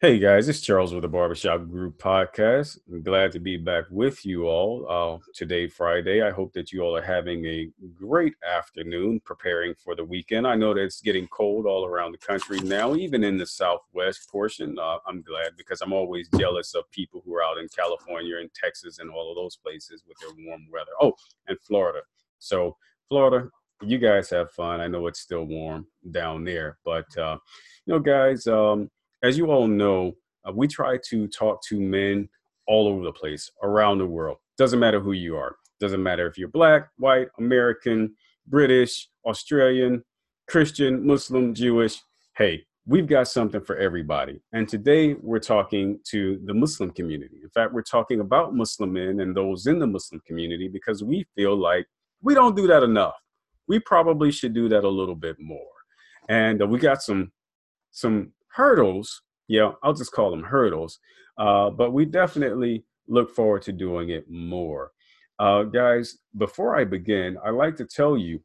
Hey guys, it's Charles with the Barbershop Group podcast. I'm glad to be back with you all uh, today, Friday. I hope that you all are having a great afternoon preparing for the weekend. I know that it's getting cold all around the country now, even in the southwest portion. Uh, I'm glad because I'm always jealous of people who are out in California and Texas and all of those places with their warm weather. Oh, and Florida. So, Florida, you guys have fun. I know it's still warm down there, but uh, you know, guys. Um, as you all know, uh, we try to talk to men all over the place, around the world. Doesn't matter who you are. Doesn't matter if you're black, white, American, British, Australian, Christian, Muslim, Jewish. Hey, we've got something for everybody. And today we're talking to the Muslim community. In fact, we're talking about Muslim men and those in the Muslim community because we feel like we don't do that enough. We probably should do that a little bit more. And uh, we got some some hurdles. Yeah, I'll just call them hurdles. Uh, but we definitely look forward to doing it more. Uh, guys, before I begin, I'd like to tell you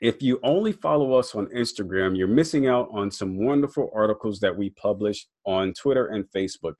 if you only follow us on Instagram, you're missing out on some wonderful articles that we publish on Twitter and Facebook.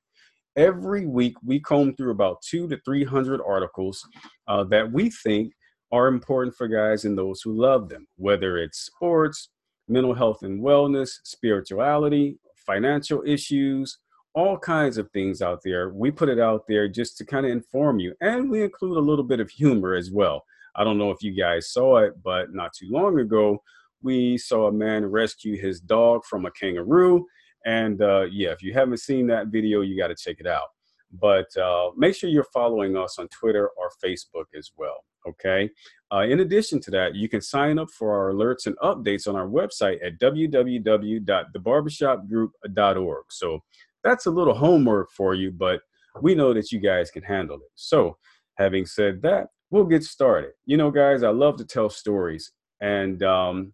Every week, we comb through about two to 300 articles uh, that we think are important for guys and those who love them, whether it's sports, mental health and wellness, spirituality, financial issues, all kinds of things out there. We put it out there just to kind of inform you, and we include a little bit of humor as well. I don't know if you guys saw it, but not too long ago, we saw a man rescue his dog from a kangaroo. And uh, yeah, if you haven't seen that video, you got to check it out. But uh, make sure you're following us on Twitter or Facebook as well. Okay. Uh, in addition to that, you can sign up for our alerts and updates on our website at www.thebarbershopgroup.org. So that's a little homework for you, but we know that you guys can handle it. So, having said that, we'll get started. You know, guys, I love to tell stories, and um,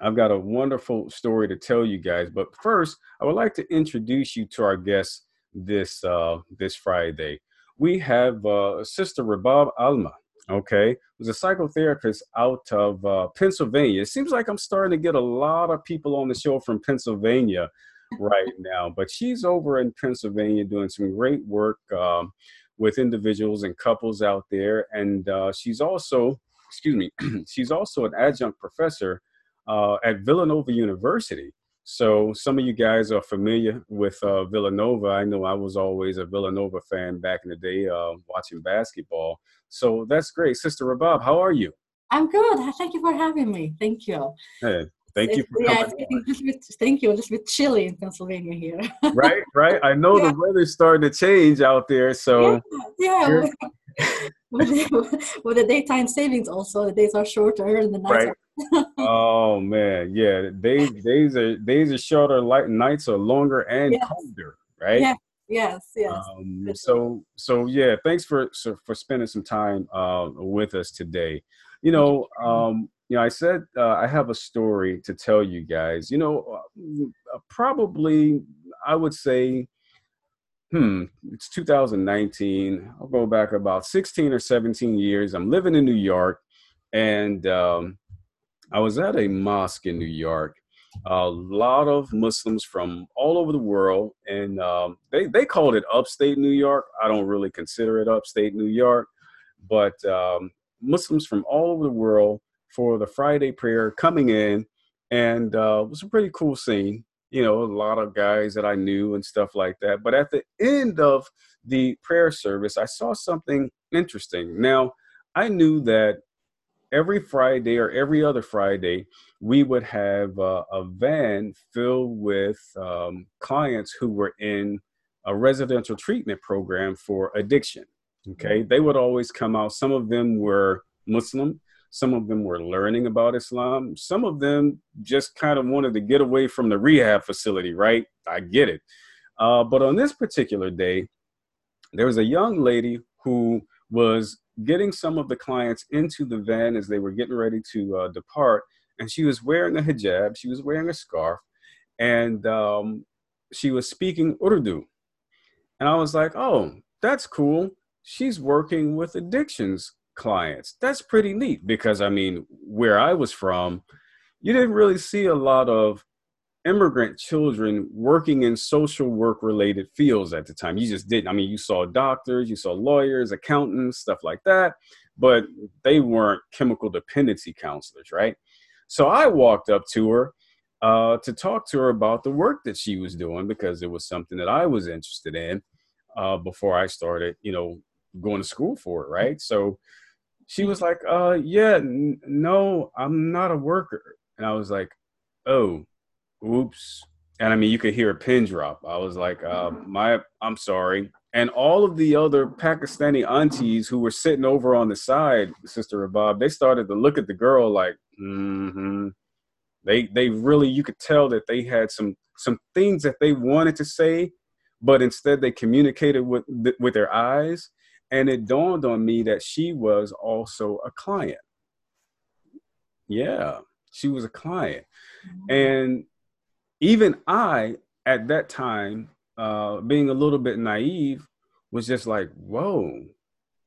I've got a wonderful story to tell you guys. But first, I would like to introduce you to our guest this uh, this Friday. We have uh, Sister Rabab Alma okay, was a psychotherapist out of uh, Pennsylvania. It seems like I'm starting to get a lot of people on the show from Pennsylvania right now, but she's over in Pennsylvania doing some great work um, with individuals and couples out there. And uh, she's also, excuse me, she's also an adjunct professor uh, at Villanova University. So some of you guys are familiar with uh, Villanova. I know I was always a Villanova fan back in the day, uh, watching basketball. So that's great, Sister Rabab. How are you? I'm good. Thank you for having me. Thank you. Hey, thank you for yeah, bit, thank you. A little bit chilly in Pennsylvania here. right, right. I know yeah. the weather's starting to change out there. So yeah, yeah. with, the, with the daytime savings, also the days are shorter and the nights right oh man, yeah. Days days are days are shorter, light nights are longer and yes. colder, right? Yeah. Yes, yes. Um, so so yeah, thanks for for spending some time uh, with us today. You know, um, you know, I said uh, I have a story to tell you guys. You know, uh, probably I would say, hmm, it's 2019. I'll go back about 16 or 17 years. I'm living in New York, and um, I was at a mosque in New York. A lot of Muslims from all over the world, and um, they they called it upstate New York. I don't really consider it upstate New York, but um, Muslims from all over the world for the Friday prayer coming in, and uh, it was a pretty cool scene. You know, a lot of guys that I knew and stuff like that. But at the end of the prayer service, I saw something interesting. Now, I knew that every Friday or every other Friday, we would have uh, a van filled with um, clients who were in a residential treatment program for addiction. Okay, they would always come out. Some of them were Muslim, some of them were learning about Islam, some of them just kind of wanted to get away from the rehab facility, right? I get it. Uh, but on this particular day, there was a young lady who was getting some of the clients into the van as they were getting ready to uh, depart. And she was wearing a hijab, she was wearing a scarf, and um, she was speaking Urdu. And I was like, oh, that's cool. She's working with addictions clients. That's pretty neat because, I mean, where I was from, you didn't really see a lot of immigrant children working in social work related fields at the time. You just didn't. I mean, you saw doctors, you saw lawyers, accountants, stuff like that, but they weren't chemical dependency counselors, right? So I walked up to her uh, to talk to her about the work that she was doing because it was something that I was interested in uh, before I started, you know, going to school for it, right? So she was like, uh, yeah, n- no, I'm not a worker. And I was like, oh, oops. And I mean, you could hear a pin drop. I was like, uh, my, I'm sorry. And all of the other Pakistani aunties who were sitting over on the side, Sister Rabab, they started to look at the girl like, mm-hmm. They, they really, you could tell that they had some, some things that they wanted to say, but instead they communicated with, with their eyes. And it dawned on me that she was also a client. Yeah, she was a client. Mm-hmm. And even I, at that time, uh, being a little bit naive, was just like, whoa,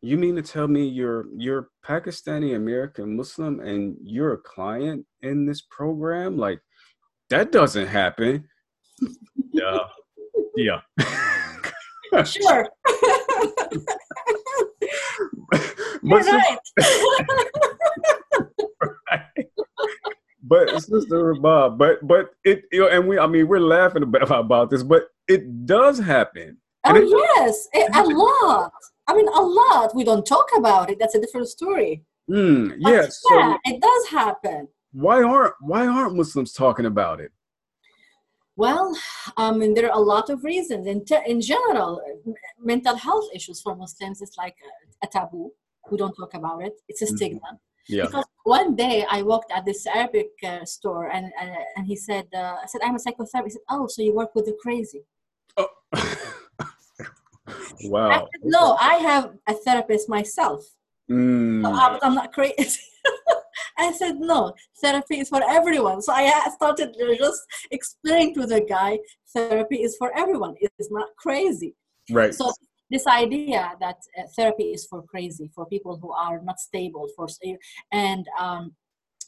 you mean to tell me you're you're Pakistani American Muslim and you're a client in this program? Like that doesn't happen. yeah. Yeah. sure. but, right. But sister Bob, but but it you know, and we I mean we're laughing about, about this, but it does happen. Oh it, yes, it, a lot. I mean a lot. We don't talk about it. That's a different story. Mm, yes, yeah, so it does happen. Why aren't why aren't Muslims talking about it? Well, I mean, there are a lot of reasons. In, te- in general, mental health issues for Muslims is like a, a taboo. We don't talk about it. It's a mm-hmm. Yeah. Because one day I walked at this Arabic uh, store and uh, and he said, uh, I said, I'm a psychotherapist. He said, Oh, so you work with the crazy? Oh. wow. I said, no, I have a therapist myself. Mm. So I'm, I'm not crazy. I said, no, therapy is for everyone. So I started just explaining to the guy, therapy is for everyone. It's not crazy. Right. So this idea that uh, therapy is for crazy, for people who are not stable, for and um,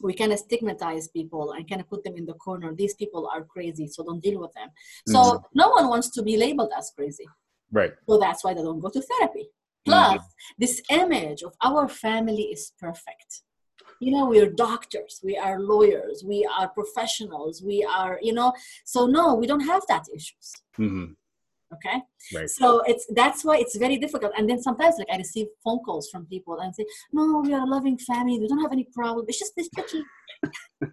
we kind of stigmatize people and kind of put them in the corner. These people are crazy, so don't deal with them. So mm-hmm. no one wants to be labeled as crazy. Right. So that's why they don't go to therapy. Plus, mm-hmm. this image of our family is perfect you know we're doctors we are lawyers we are professionals we are you know so no we don't have that issues mm-hmm. Okay? Right. so it's that's why it's very difficult. And then sometimes like i receive phone calls from people and say no we are a loving family. We don't have any problem. It's just this little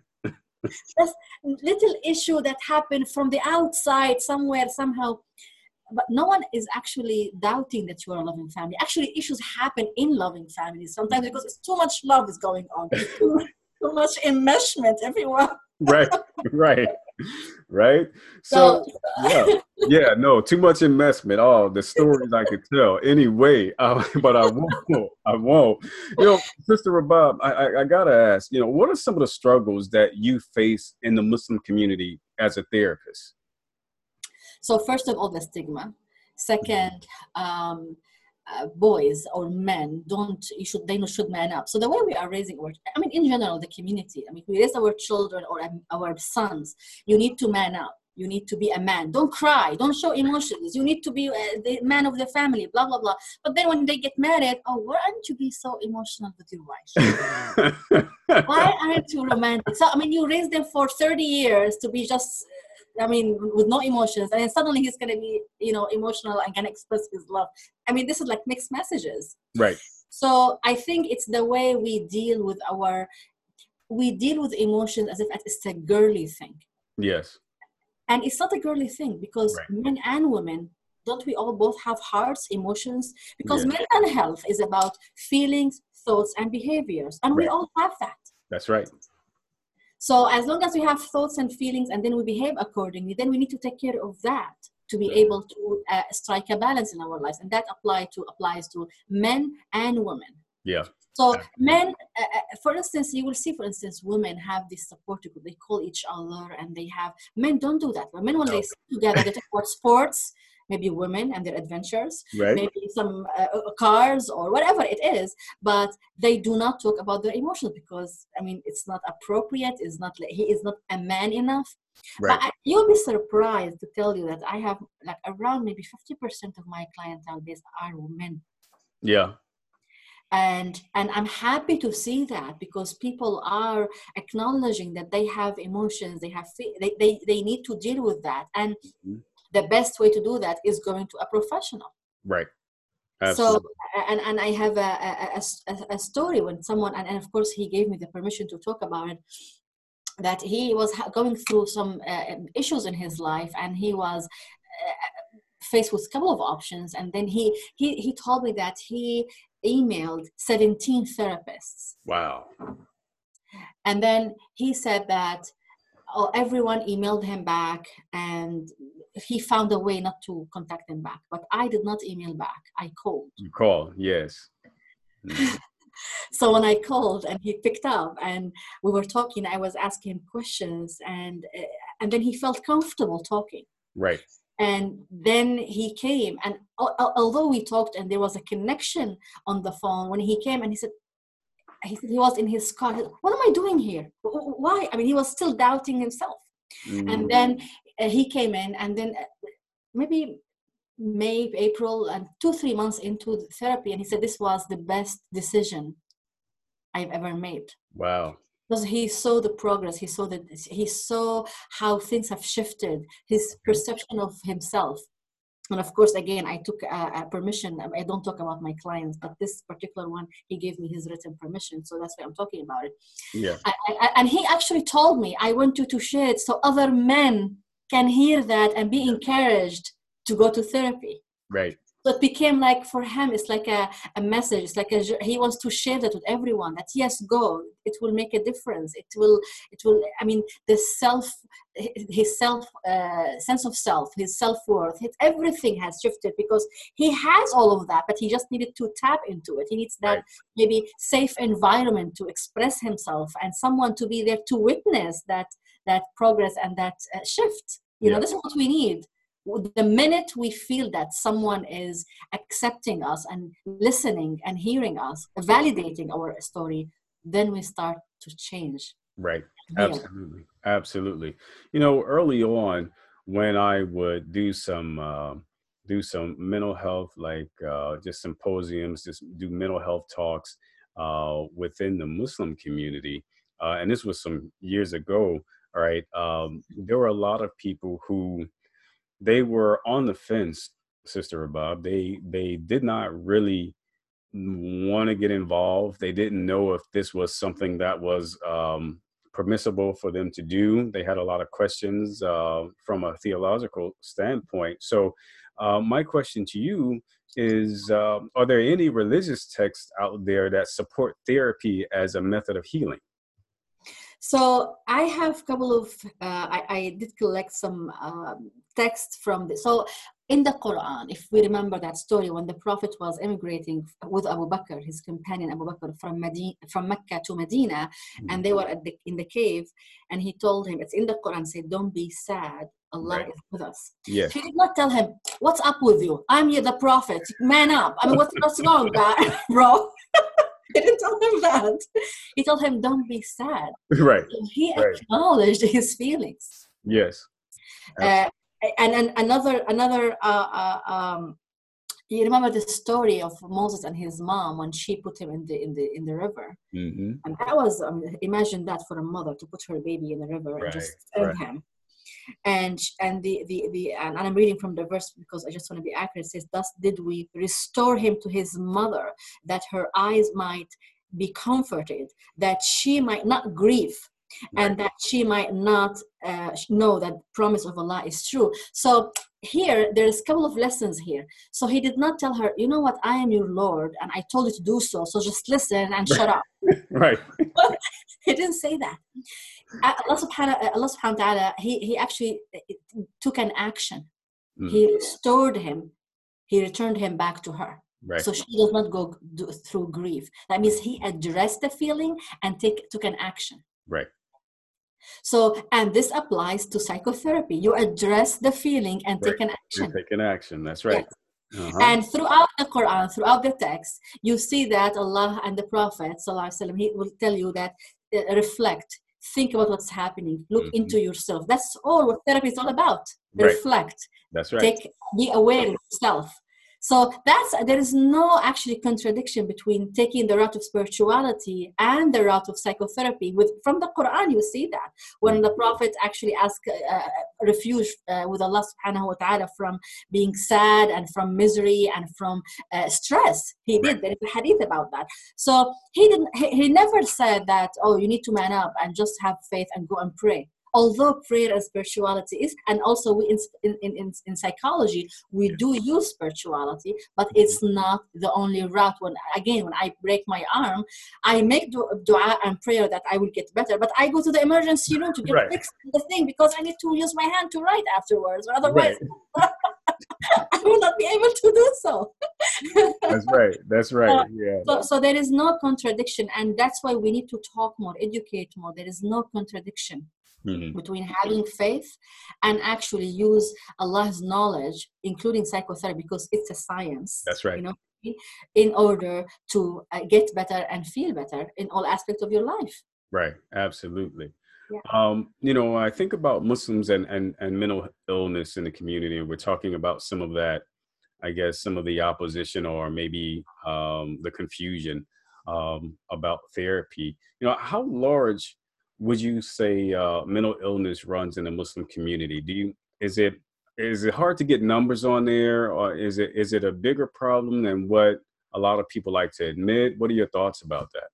this little issue that happened from the outside somewhere somehow. But no one is actually doubting that you are a loving family. Actually, issues happen in loving families sometimes because it's too much love is going on, too, too much enmeshment everyone. right, right, right. So, yeah, yeah, no, too much investment. Oh, the stories I could tell anyway, uh, but I won't. I won't. You know, Sister Rabab, I, I, I gotta ask. You know, what are some of the struggles that you face in the Muslim community as a therapist? So first of all, the stigma. Second, um, uh, boys or men don't you should they should man up. So the way we are raising our i mean in general the community i mean we raise our children or um, our sons you need to man up. You need to be a man. Don't cry. Don't show emotions. You need to be uh, the man of the family blah blah blah. But then when they get married oh why aren't you be so emotional with your wife? Why aren't you romantic? So i mean you raise them for 30 years to be just I mean, with no emotions, and then suddenly he's gonna be, you know, emotional and can express his love. I mean, this is like mixed messages. Right. So I think it's the way we deal with our, we deal with emotions as if it's a girly thing. Yes. And it's not a girly thing because right. men and women don't we all both have hearts, emotions? Because yes. mental health is about feelings, thoughts, and behaviors, and right. we all have that. That's right. So as long as we have thoughts and feelings and then we behave accordingly, then we need to take care of that to be able to uh, strike a balance in our lives. And that apply to applies to men and women. Yeah. So men, uh, uh, for instance, you will see, for instance, women have this support group. They call each other, and they have men don't do that. Men when they sit together, they talk about sports, maybe women and their adventures, right. maybe some uh, uh, cars or whatever it is, but they do not talk about their emotions because I mean it's not appropriate. It's not he is not a man enough. Right. But you'll be surprised to tell you that I have like around maybe 50% of my clientele base are women. Yeah. And and I'm happy to see that because people are acknowledging that they have emotions, they have they, they, they need to deal with that. And mm-hmm. The best way to do that is going to a professional. Right. Absolutely. So, and, and I have a, a, a, a story when someone, and, and of course he gave me the permission to talk about it that he was going through some uh, issues in his life and he was uh, faced with a couple of options and then he he he told me that he emailed 17 therapists wow and then he said that oh, everyone emailed him back and he found a way not to contact them back but i did not email back i called you called yes mm-hmm. so when I called and he picked up and we were talking, I was asking questions and uh, and then he felt comfortable talking. Right. And then he came, and although we talked and there was a connection on the phone, when he came and he said, he said he was in his car. Said, what am I doing here? Why? I mean, he was still doubting himself. Mm. And then uh, he came in, and then uh, maybe May, April, and two, three months into the therapy, and he said this was the best decision I've ever made. Wow. Because he saw the progress, he saw that he saw how things have shifted, his perception of himself. And of course, again, I took a, permission. I don't talk about my clients, but this particular one, he gave me his written permission, so that's why I'm talking about it. Yeah. I, I, and he actually told me, "I want you to share it so other men can hear that and be encouraged to go to therapy. Right so it became like for him it's like a, a message. It's like a, he wants to share that with everyone that yes go. It will make a difference. It will it will i mean the self his self uh, sense of self his self-worth his, everything has shifted because he has all of that but he just needed to tap into it. He needs that right. maybe safe environment to express himself and someone to be there to witness that that progress and that uh, shift. You yeah. know this is what we need the minute we feel that someone is accepting us and listening and hearing us validating our story then we start to change. Right. Absolutely. Absolutely. You know early on when i would do some uh, do some mental health like uh, just symposiums just do mental health talks uh, within the muslim community uh, and this was some years ago all right um, there were a lot of people who they were on the fence, Sister Bob. They they did not really want to get involved. They didn't know if this was something that was um, permissible for them to do. They had a lot of questions uh, from a theological standpoint. So, uh, my question to you is: uh, Are there any religious texts out there that support therapy as a method of healing? So I have a couple of, uh, I, I, did collect some um, text from this. So in the Quran, if we remember that story when the Prophet was immigrating with Abu Bakr, his companion Abu Bakr, from Medina, from Mecca to Medina, mm-hmm. and they were the, in the cave, and he told him, it's in the Quran, said, "Don't be sad, Allah right. is with us." Yes. He did not tell him, "What's up with you? I'm here, the Prophet. Man up! I mean, what's what's wrong, bro?" he didn't tell him that. He told him, "Don't be sad." Right. he right. acknowledged his feelings. Yes. Uh, and, and another another uh, uh, um, you remember the story of Moses and his mom when she put him in the in the in the river, mm-hmm. and that was um, imagine that for a mother to put her baby in the river right. and just save right. him and and the the, the and i'm reading from the verse because i just want to be accurate. It says thus did we restore him to his mother that her eyes might be comforted that she might not grieve and that she might not uh, know that promise of allah is true. So here there's a couple of lessons here. So he did not tell her you know what? I am your lord and i told you to do so so just listen and shut up. Right. He didn't say that Allah subhanahu, uh, Allah subhanahu wa ta'ala, he, he actually uh, took an action. Mm. He restored him. He returned him back to her. Right. So she does not go do, through grief. That means he addressed the feeling and take, took an action. Right. So, and this applies to psychotherapy. You address the feeling and right. take an action. You take an action. That's right. Yes. Uh-huh. And throughout the Quran, throughout the text, you see that Allah and the Prophet, وسلم, he will tell you that uh, reflect, think about what's happening look Mhm. into yourself that's all what therapy is all about Right. reflect That's right. take be aware of yourself so that's there is no actually contradiction between taking the route of spirituality and the route of psychotherapy. With from the quran you see that. When the prophet actually asked uh, refuge uh, with allah subhanahu wa ta'ala from being sad and from misery and from uh, stress he did. There is a hadith about that. So he didn't he, he never said that oh you need to man up and just have faith and go and pray although prayer and spirituality is and also we in, in, in, in psychology we do use spirituality but mm-hmm. it's not the only route when again when i break my arm i make du- dua and prayer that i will get better but i go to the emergency room to get Right. fixed the thing because i need to use my hand to write afterwards or otherwise i will not be able to do so That's right. That's right. Yeah. so, so there is no contradiction and that's why we need to talk more educate more there is no contradiction Mhm. between having faith and actually use Allah's knowledge, including psychotherapy, because it's a science. That's right. You know, in order to uh, get better and feel better in all aspects of your life. Right. Absolutely. Yeah. Um, you know, I think about Muslims and, and, and mental illness in the community, and we're talking about some of that, I guess, some of the opposition or maybe um, the confusion um, about therapy. You know, how large would you say uh, mental illness runs in the Muslim community? Do you is it is it hard to get numbers on there, or is it is it a bigger problem than what a lot of people like to admit? What are your thoughts about that?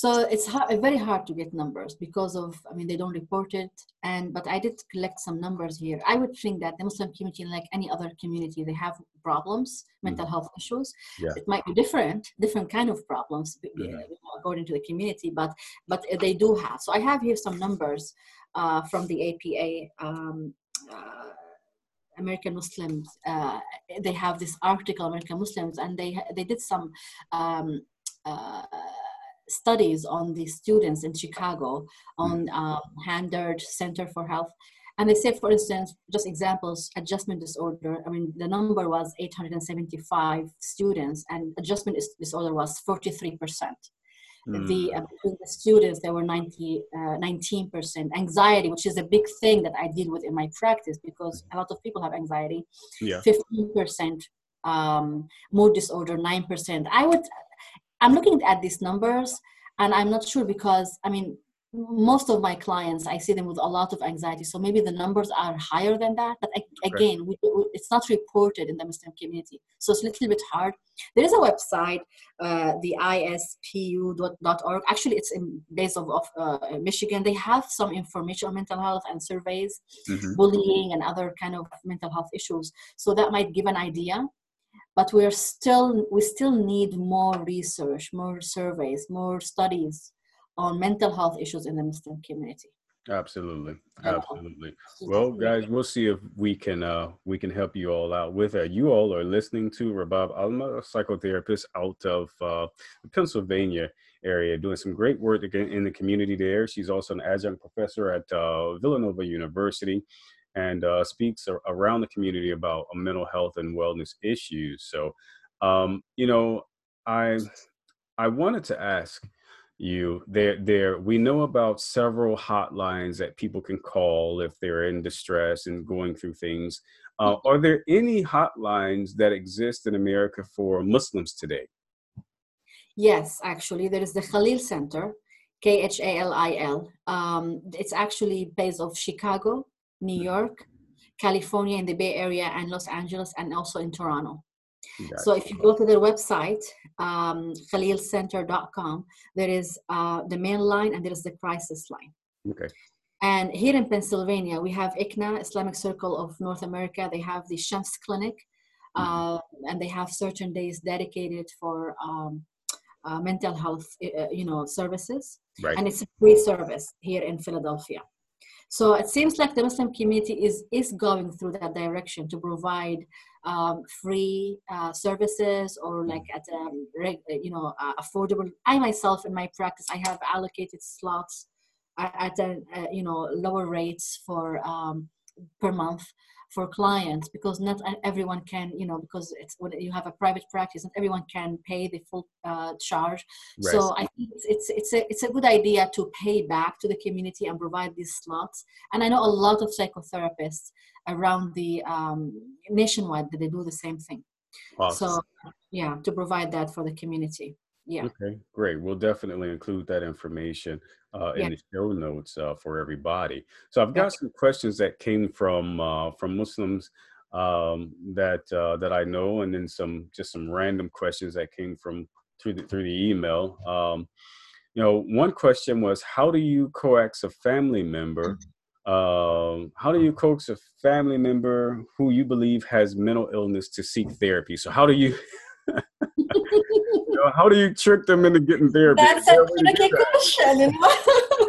So it's hard, very hard to get numbers because of, I mean, they don't report it. And but I did collect some numbers here. I would think that the Muslim community, like any other community, they have problems, mental health issues. Yeah. It might be different, different kind of problems Mhm. according to the community, but but they do have. So I have here some numbers uh, from the APA. Um, uh, American Muslims, uh, they have this article, American Muslims, and they they did some um, uh, studies on the students in Chicago on um, Hamdard Center for Health. And they say, for instance, just examples, adjustment disorder. I mean, the number was 875 students, and adjustment disorder was 43%. The, uh, the students, there were 90, uh, 19%. Anxiety, which is a big thing that I deal with in my practice because a lot of people have anxiety, yeah. 15%. Um, mood disorder, 9%. I would, I'm looking at these numbers and I'm not sure because, I mean, most of my clients, I see them with a lot of anxiety. So maybe the numbers are higher than that. But again, we, it's not reported in the Muslim community. So it's a little bit hard. There is a website, uh, the ispu.org. Actually, it's in base of, of uh, Michigan. They have some information on mental health and surveys Mhm. bullying and other kind of mental health issues so that might give an idea but we're still we still need more research more surveys more studies on mental health issues in the muslim community Absolutely. Absolutely. Well, guys, we'll see if we can uh we can help you all out with that You all are listening to Rabab Alma, a psychotherapist out of uh, the Pennsylvania area, doing some great work in the community there. She's also an adjunct professor at uh, Villanova University and uh, speaks a- around the community about uh, mental health and wellness issues. So, um, you know, I I wanted to ask you there there we know about several hotlines that people can call if they're in distress and going through things. Uh, are there any hotlines that exist in america for muslims today? Yes actually there is the khalil center k-h-a-l-i-l um, it's actually based of chicago new york california in the bay area and los angeles and also in toronto So if you go to their website, um, khalilcenter.com, there is uh, the main line and there is the crisis line. okay And here in Pennsylvania, we have ICNA, Islamic Circle of North America. They have the Shams Clinic, uh, and they have certain days dedicated for um, uh, mental health, uh, you know, services. right And it's a free service here in Philadelphia. So it seems like the Muslim community is is going through that direction to provide um, free uh, services or like at um, reg- uh, you know uh, affordable. I myself in my practice I have allocated slots at, at a, uh, you know lower rates for um, per month for clients because not everyone can you know because it's when you have a private practice and everyone can pay the full uh, charge right. so i think it's, it's it's a it's a good idea to pay back to the community and provide these slots and i know a lot of psychotherapists around the um, nationwide that they do the same thing awesome. so yeah to provide that for the community yeah. Okay great we'll definitely include that information uh, in yeah. the show notes uh, for everybody. So i've got some questions that came from uh, from muslims um, that uh, that i know and then some just some random questions that came from through the through the email. Um, you know one question was how do you coax a family member um, how do you coax a family member who you believe has mental illness to seek therapy? So how do you know, how do you trick them into getting therapy? That's a tricky question.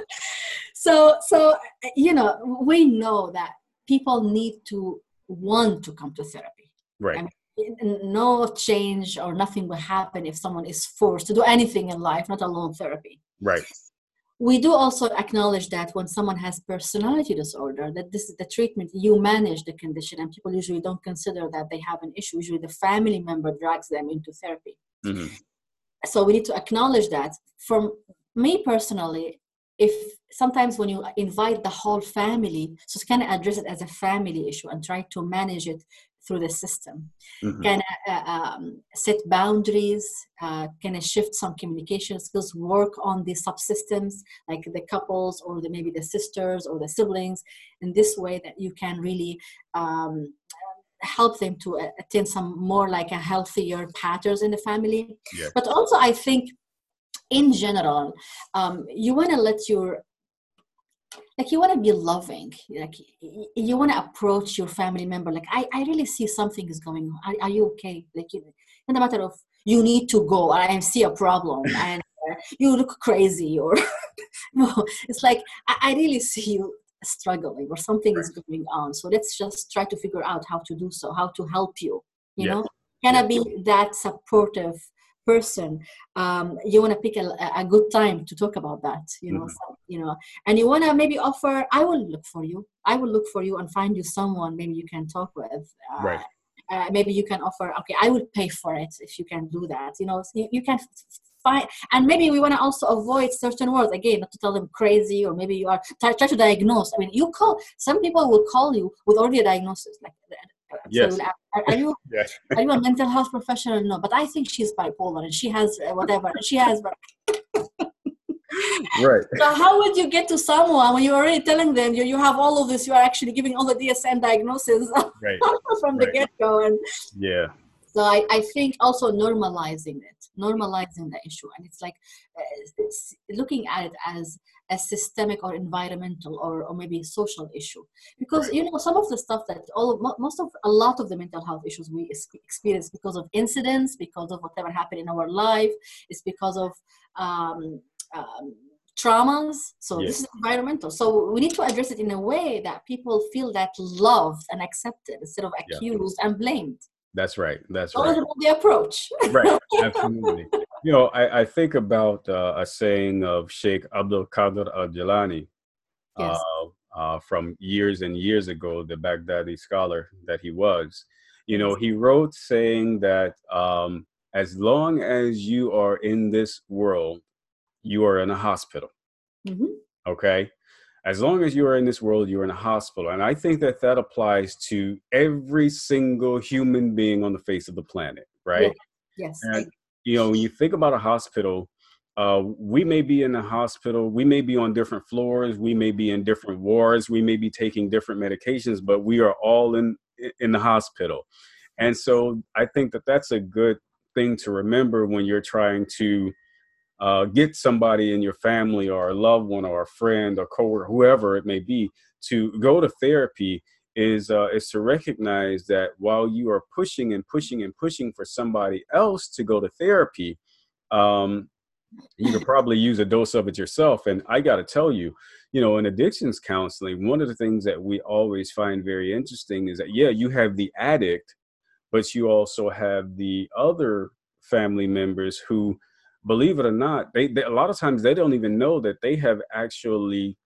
so, so you know, we know that people need to want to come to therapy. Right. I mean, no change or nothing will happen if someone is forced to do anything in life, not alone therapy. Right. We do also acknowledge that when someone has personality disorder, that this is the treatment you manage the condition, and people usually don't consider that they have an issue. Usually, the family member drags them into therapy. Mm-hmm so we need to acknowledge that from me personally if sometimes when you invite the whole family so it's kind of address it as a family issue and try to manage it through the system mm-hmm. can uh, um, set boundaries uh, can shift some communication skills work on the subsystems like the couples or the, maybe the sisters or the siblings in this way that you can really um, help them to attain some more like a healthier patterns in the family yeah. but also i think in general um, you want to let your like you want to be loving like you want to approach your family member like i, I really see something is going on. Are, are you okay? Like in the matter of you need to go i see a problem and uh, you look crazy or no it's like I, I really see you struggling or something is going on. So let's just try to figure out how to do so how to help you you yeah. know? Can i be that supportive person um, you want to pick a, a, good time to talk about that you know mm-hmm. so, you know and you want to maybe offer i will look for you. I will look for you and find you someone maybe you can talk with. Uh, right. uh, maybe you can offer okay i will pay for it if you can do that. You know you, you can find and maybe we want to also avoid certain words again not to tell them crazy or maybe you are try, try to diagnose. I mean you call some people will call you with already a diagnosis like yes. So are, you yes. are you a mental health professional no but i think she's bipolar and she has uh, whatever she has right so how would you get to someone when you're already telling them you, you have all of this you are actually giving all the dsm diagnosis right. from the get-go and yeah so I, I think also normalizing it normalizing the issue. And it's like uh, it's looking at it as a systemic or environmental or, or maybe social issue. Because you know some of the stuff that all of, most of a lot of the mental health issues we experience because of incidents because of whatever happened in our life it's because of um, um, traumas. So yes. this is environmental. So we need to address it in a way that people feel that loved and accepted instead of accused yeah. and blamed that's right. That's right. the approach. right. Absolutely. you know, I, I think about uh, a saying of Sheikh Abdul Qadir al Jilani yes. uh, uh, from years and years ago, the Baghdadi scholar that he was. You know, he wrote saying that um, as long as you are in this world, you are in a hospital. Mm-hmm. Okay as long as you are in this world, you're in a hospital. And I think that that applies to every single human being on the face of the planet, right? Yes. And, you know, when you think about a hospital, uh, we may be in a hospital, we may be on different floors, we may be in different wards, we may be taking different medications, but we are all in in the hospital. And so I think that that's a good thing to remember when you're trying to uh, get somebody in your family or a loved one or a friend or coworker, whoever it may be, to go to therapy is uh, is to recognize that while you are pushing and pushing and pushing for somebody else to go to therapy, um, you could probably use a dose of it yourself. And I got to tell you, you know, in addictions counseling, one of the things that we always find very interesting is that yeah, you have the addict, but you also have the other family members who believe it or not, they, they, a lot of times they don't even know that they have actually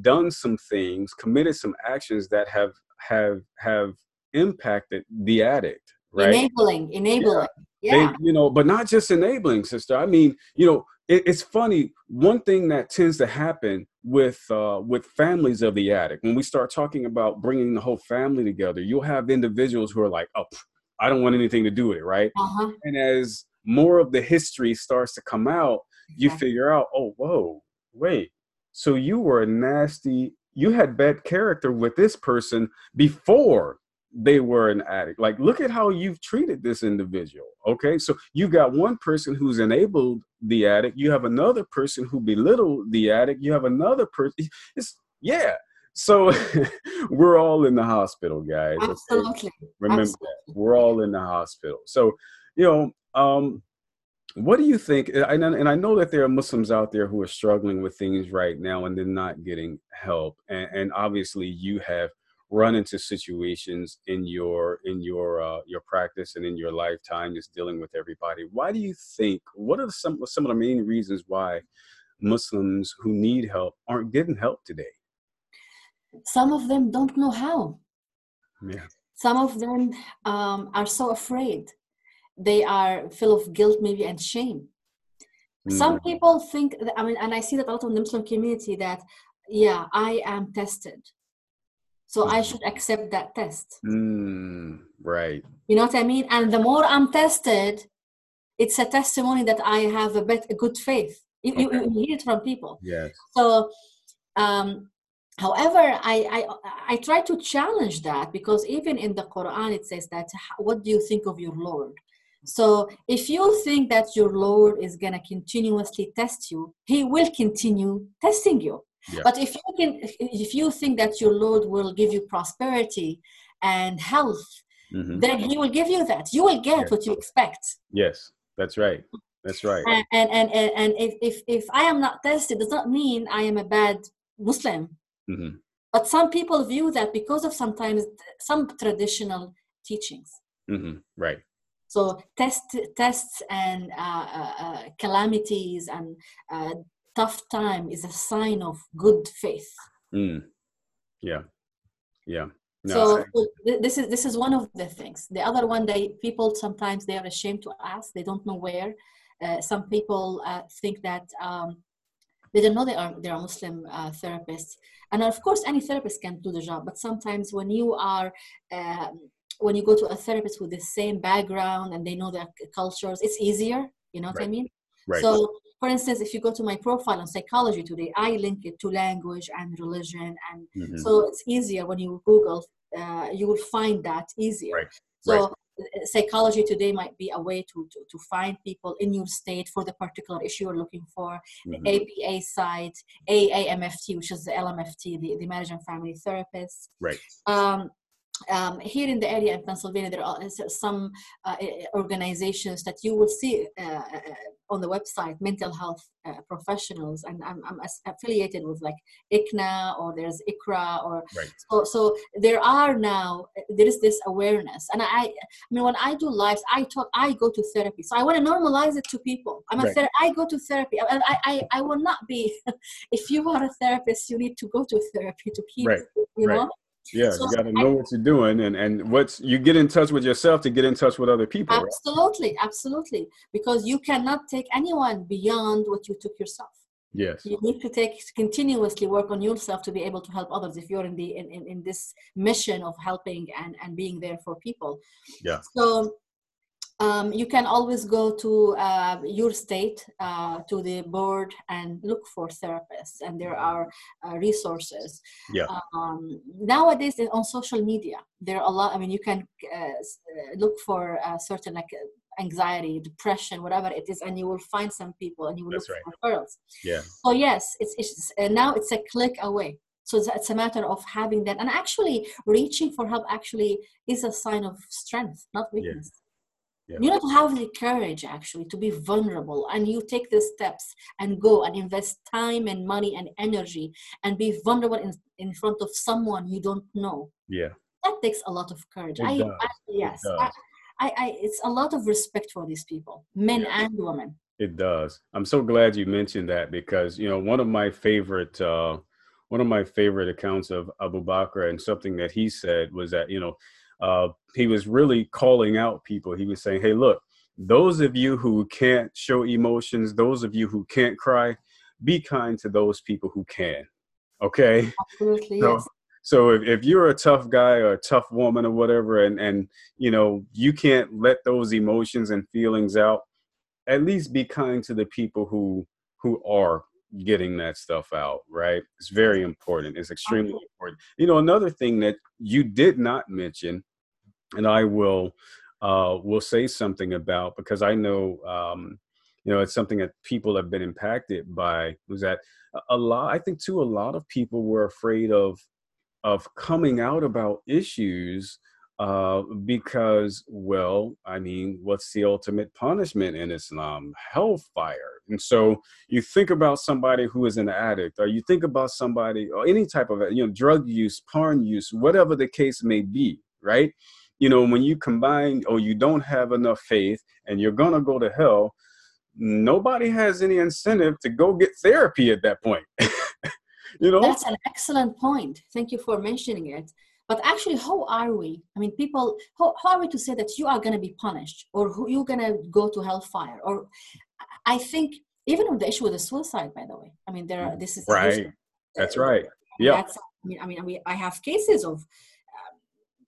done some things, committed some actions that have have have impacted the addict right? Enabling enabling. Yeah, yeah. They, you know but not just enabling sister. I mean you know it, it's funny. One thing that tends to happen with uh, with families of the addict when we start talking about bringing the whole family together you'll have individuals who are like oh i don't want anything to do with it right? Uh-huh. and as more of the history starts to come out you figure out oh whoa wait so you were a nasty you had bad character with this person before they were an addict. Like, look at how you've treated this individual. Okay. So you got one person who's enabled the addict. You have another person who belittled the addict. You have another person. It's, yeah. So we're all in the hospital, guys. Absolutely. Okay? Remember Absolutely. that. We're all in the hospital. So, you know, um, what do you think? And, and I know that there are Muslims out there who are struggling with things right now and they're not getting help. And, and obviously, you have run into situations in your in your uh, your practice and in your lifetime just dealing with everybody why do you think what are some some of the main reasons why muslims who need help aren't getting help today some of them don't know how yeah some of them um, are so afraid they are full of guilt maybe and shame. Some Mm, people think that, i mean and i see that a lot in the muslim community that yeah i am tested. So i mhm. should accept that test. Mm, right. You know what i mean? And the more i'm tested it's a testimony that i have a bit a good faith. You, you, Okay. you hear it from people. Yes. So um however I, I i try to challenge that because even in the quran it says that what do you think of your lord so if you think that your lord is going to continuously test you he will continue testing you. Yeah. but if you can if you think that your lord will give you prosperity and health Mhm. then he will give you that. You will get what you expect. Yes that's right. That's right. And and and, and, if, if if i am not tested does not mean i am a bad muslim. Mhm. but some people view that because of sometimes some traditional teachings. Mhm. right so test tests and uh, uh, uh, calamities and uh, tough time is a sign of good faith. Mm. yeah. Yeah. No, so I- this is this is one of the things. The other one they people sometimes they are ashamed to ask. They don't know where. Uh, some people uh, think that um, they don't know they are they are muslim uh, therapists. And of course any therapist can do the job but sometimes when you are um, when you go to a therapist with the same background and they know their cultures it's easier you know what i mean right so for instance if you go to my profile on psychology today i link it to language and religion and Mhm. so it's easier when you google uh, you will find that easier Right, so right. uh, psychology today might be a way to, to to find people in your state for the particular issue you're looking for the Mhm. apa site aamft which is the lmft the, the marriage and family Therapist. right um, um, here in the area in Pennsylvania, there are some uh, organizations that you will see uh, uh, on the website, mental health uh, professionals, and I'm, I'm affiliated with like ICNA or there's ICRA or right so. So there are now there is this awareness, and I, I mean when I do lives, I talk, I go to therapy, so I want to normalize it to people. I'm a ther- I go to therapy, and I, I I will not be. if you are a therapist, you need to go to therapy to keep Right, you right. know yeah So you got to know what you're doing and and what's you get in touch with yourself to get in touch with other people right? Absolutely, absolutely. Because you cannot take anyone beyond what you took yourself. yes You need to take continuously work on yourself to be able to help others if you're in the in, in, in this mission of helping and, and being there for people. Yeah. So um, you can always go to uh, your state uh, to the board and look for therapists and there are uh, resources. Yeah. um, nowadays on social media there are a lot i mean you can uh, uh, look for uh, certain like anxiety depression whatever it is and you will find some people and you will That's look for referrals. Yeah. So yes it's, it's now it's a click away. So it's, it's a matter of having that and actually reaching for help actually is a sign of strength not weakness. Yeah. You know to have the courage actually to be vulnerable and you take the steps and go and invest time and money and energy and be vulnerable in, in front of someone you don't know yeah that takes a lot of courage I. I yes. I, I, I it's a lot of respect for these people men Yeah. and women It does. I'm so glad you mentioned that because you know one of my favorite uh, one of my favorite accounts of Abu Bakr and something that he said was that you know uh, he was really calling out people. He was saying, "Hey, look, those of you who can't show emotions, those of you who can't cry, be kind to those people who can." Okay. Absolutely. So, yes. so if, if you're a tough guy or a tough woman or whatever, and and you know you can't let those emotions and feelings out, at least be kind to the people who who are getting that stuff out. Right? It's very important. It's extremely important. You know, another thing that you did not mention, and I will uh, will say something about because I know. Um, you know, it's something that people have been impacted by was that a lot i think too a lot of people were afraid of of coming out about issues uh, because well i mean what's the ultimate punishment in islam hellfire and so you think about somebody who is an addict or you think about somebody or any type of you know drug use porn use whatever the case may be right you know when you combine or you don't have enough faith and you're gonna go to hell nobody has any incentive to go get therapy at that point. you know? That's an excellent point. Thank you for mentioning it. But actually, how are we? I mean, people, how, how are we to say that you are going to be punished or who you're going to go to hellfire? Or I think even with the issue with the suicide, by the way, I mean, there are, this is right. That's right. Yeah. That's, I mean, I mean, I, mean, I have cases of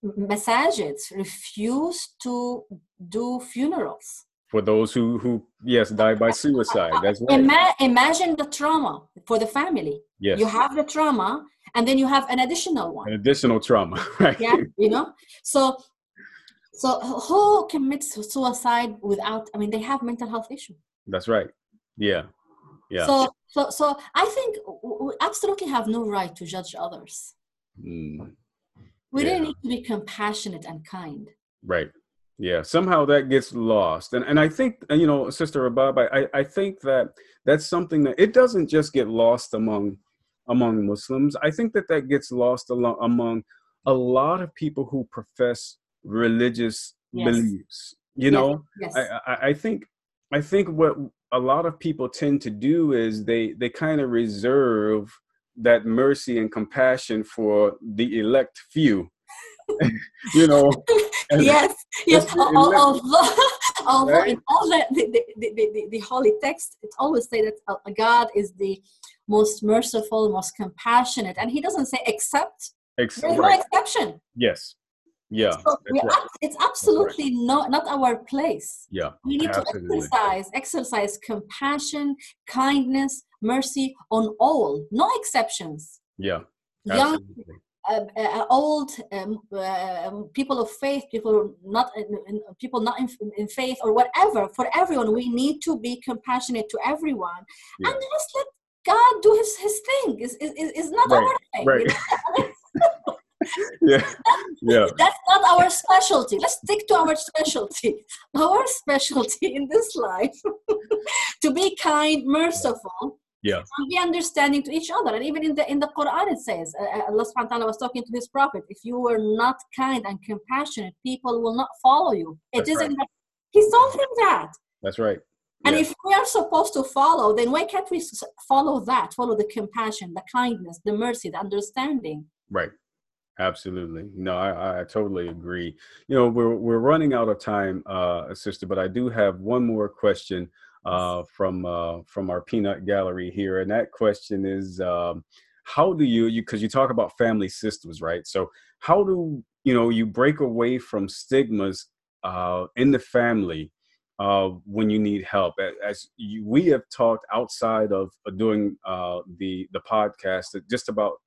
masajids refuse to do funerals. For those who who yes die by suicide that's right. Ima- imagine the trauma for the family. Yes. You have the trauma and then you have an additional one. An additional trauma right? Yeah you know? So so who commits suicide without i mean they have mental health issue that's right. Yeah. Yeah. So so so i think we absolutely have no right to judge others. Mm. We Yeah. really need to be compassionate and kind. Right. Yeah somehow that gets lost and and i think you know sister rabab i i think that that's something that it doesn't just get lost among among muslims. I think that that gets lost among a lot of people who profess religious Yes. beliefs you Yes, know? yes. I, I I think I think what a lot of people tend to do is they they kind of reserve that mercy and compassion for the elect few. you know, yes yes Just Al- in al- that- although although Right? in all the the, the, the, the, the holy text it always say that uh, god is the most merciful most compassionate and he doesn't say except Except, there's no exception yes, yeah, so we right. it's absolutely not not our place yeah, we need Absolutely. to exercise exercise compassion kindness mercy on all no exceptions yeah, young uh, uh, old um, uh, people of faith, people not in, in- people not in, in faith or whatever. For everyone, we need to be compassionate to everyone Yeah. and just let God do His His thing. Is is is is not Right, our thing. right. you know? yeah, yeah, That's not our specialty. Let's stick to our specialty. Our specialty in this life to be kind, merciful, Yeah. and be understanding to each other. And even in the in the Quran, it says uh, uh, Allah Subhanahu wa Taala was talking to His Prophet. If you were not kind and compassionate, people will not follow you. It isn't. that- He told him that. that's right. And Yeah. if we are supposed to follow, then why can't we follow that? Follow the compassion, the kindness, the mercy, the understanding. Right. Absolutely. No, I, I totally agree. You know, we're we're running out of time, uh, sister, but I do have one more question uh, from uh, from our peanut gallery here, and that question is, um, how do you you because you talk about family systems, right? So how do you know you break away from stigmas uh, in the family uh, when you need help? As you, we have talked outside of uh, doing uh, the the podcast, just about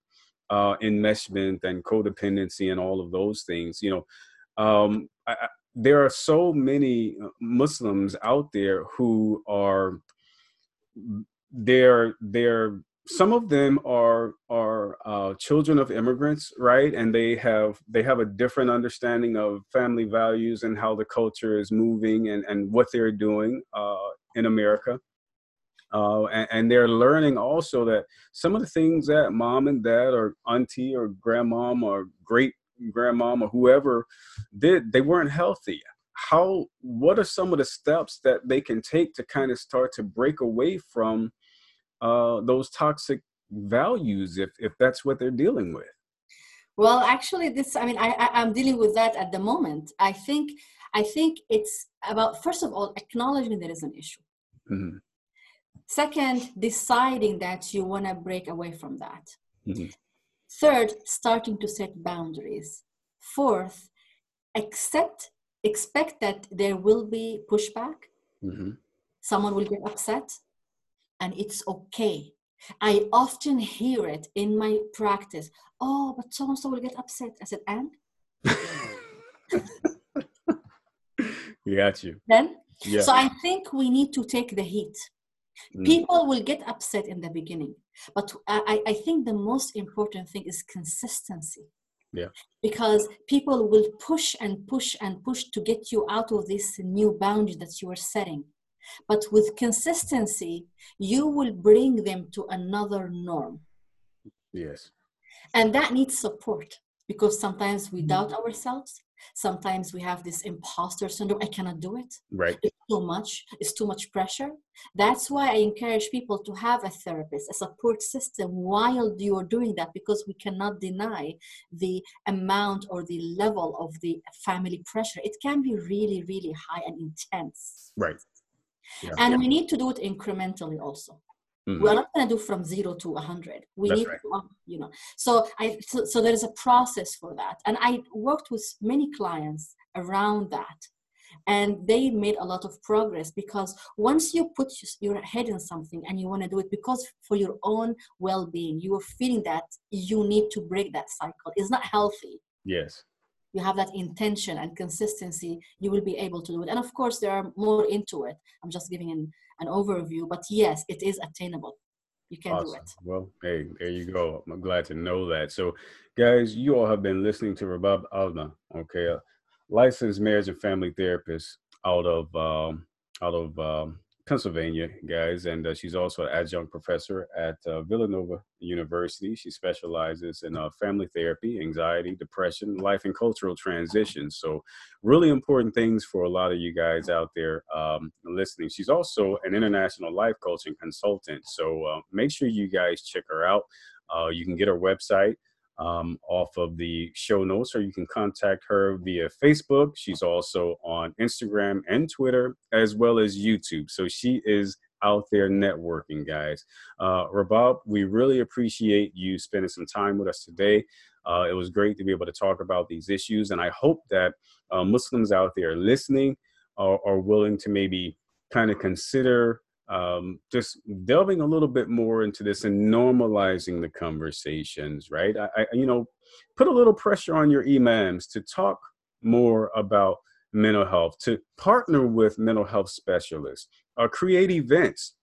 uh, enmeshment and codependency and all of those things. You know, um, I, I, there are so many uh, Muslims out there who are they're they're some of them are are uh, children of immigrants, right? And they have they have a different understanding of family values and how the culture is moving and and what they're doing uh, in America. Uh, and, and they're learning also that some of the things that mom and dad or auntie or grandmom or great grandmom or whoever did, they weren't healthy. How, what are some of the steps that they can take to kind of start to break away from uh, those toxic values if if that's what they're dealing with well actually this i mean i, I am dealing with that at the moment i think i think it's about first of all acknowledging there is an issue mm-hmm. Second deciding that you want to break away from that mm-hmm. third starting to set boundaries fourth accept expect that there will be pushback mm-hmm. someone will get upset and it's okay I often hear it in my practice. Oh, but so and so will get upset. I said, and? You got you. Then? Yeah. So I think we need to take the heat. Mm. People will get upset in the beginning, but I, I think the most important thing is consistency. Yeah. Because people will push and push and push to get you out of this new boundary that you are setting. But with consistency, you will bring them to another norm. Yes. And that needs support because sometimes we mm-hmm. doubt ourselves. Sometimes we have this imposter syndrome. I cannot do it. Right. It's too much. It's too much pressure. That's why I encourage people to have a therapist, a support system while you're doing that because we cannot deny the amount or the level of the family pressure. It can be really, really high and intense. Right yeah. and we need to do it incrementally also mm-hmm. we're not going to do from zero to 100 we That's need right. to you know. So i so, so there's a process for that. And i worked with many clients around that. And they made a lot of progress because once you put your head in something and you want to do it because for your own well-being you are feeling that you need to break that cycle. It's not healthy. Yes you have that intention and consistency, you will be able to do it. And of course, there are more into it. I'm just giving an, an overview, but yes, it is attainable. You can awesome. do it. Well, hey, there you go. I'm glad to know that. So, guys, you all have been listening to Rabab Alma, okay, licensed marriage and family therapist out of um, out of um, Pennsylvania, guys, and uh, she's also an adjunct professor at uh, Villanova University. She specializes in uh, family therapy, anxiety, depression, life, and cultural transitions. So, really important things for a lot of you guys out there um, listening. She's also an international life coaching consultant. So, uh, make sure you guys check her out. Uh, you can get her website um, off of the show notes, or you can contact her via Facebook. She's also on Instagram and Twitter, as well as YouTube. So she is out there networking, guys. Uh, Rabab, we really appreciate you spending some time with us today. Uh, it was great to be able to talk about these issues, and I hope that uh, Muslims out there listening are, are willing to maybe kind of consider um, just delving a little bit more into this and normalizing the conversations, right? I, I, you know, put a little pressure on your imams to talk more about mental health, to partner with mental health specialists, or create events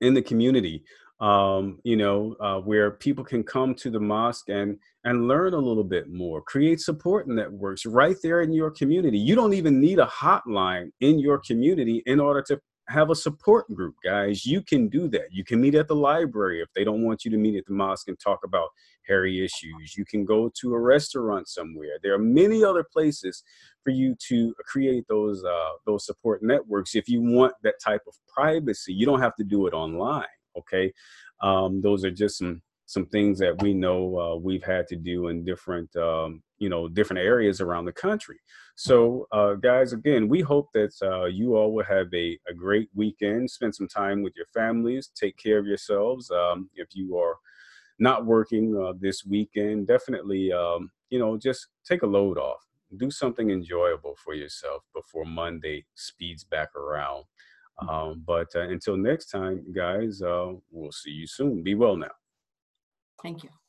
in the community, um, you know, uh, where people can come to the mosque and and learn a little bit more. Create support networks right there in your community. You don't even need a hotline in your community in order to have a support group, guys. You can do that. You can meet at the library if they don't want you to meet at the mosque and talk about hairy issues. You can go to a restaurant somewhere. There are many other places for you to create those uh, those support networks if you want that type of privacy. You don't have to do it online. Okay, um, those are just some some things that we know uh, we've had to do in different um, you know different areas around the country. So uh, guys again we hope that uh, you all will have a, a great weekend. Spend some time with your families. Take care of yourselves. Um, if you are not working uh, this weekend definitely um, you know just take a load off. Do something enjoyable for yourself before monday speeds back around. Um, but uh, until next time guys uh, we'll see you soon. Be well now Thank you.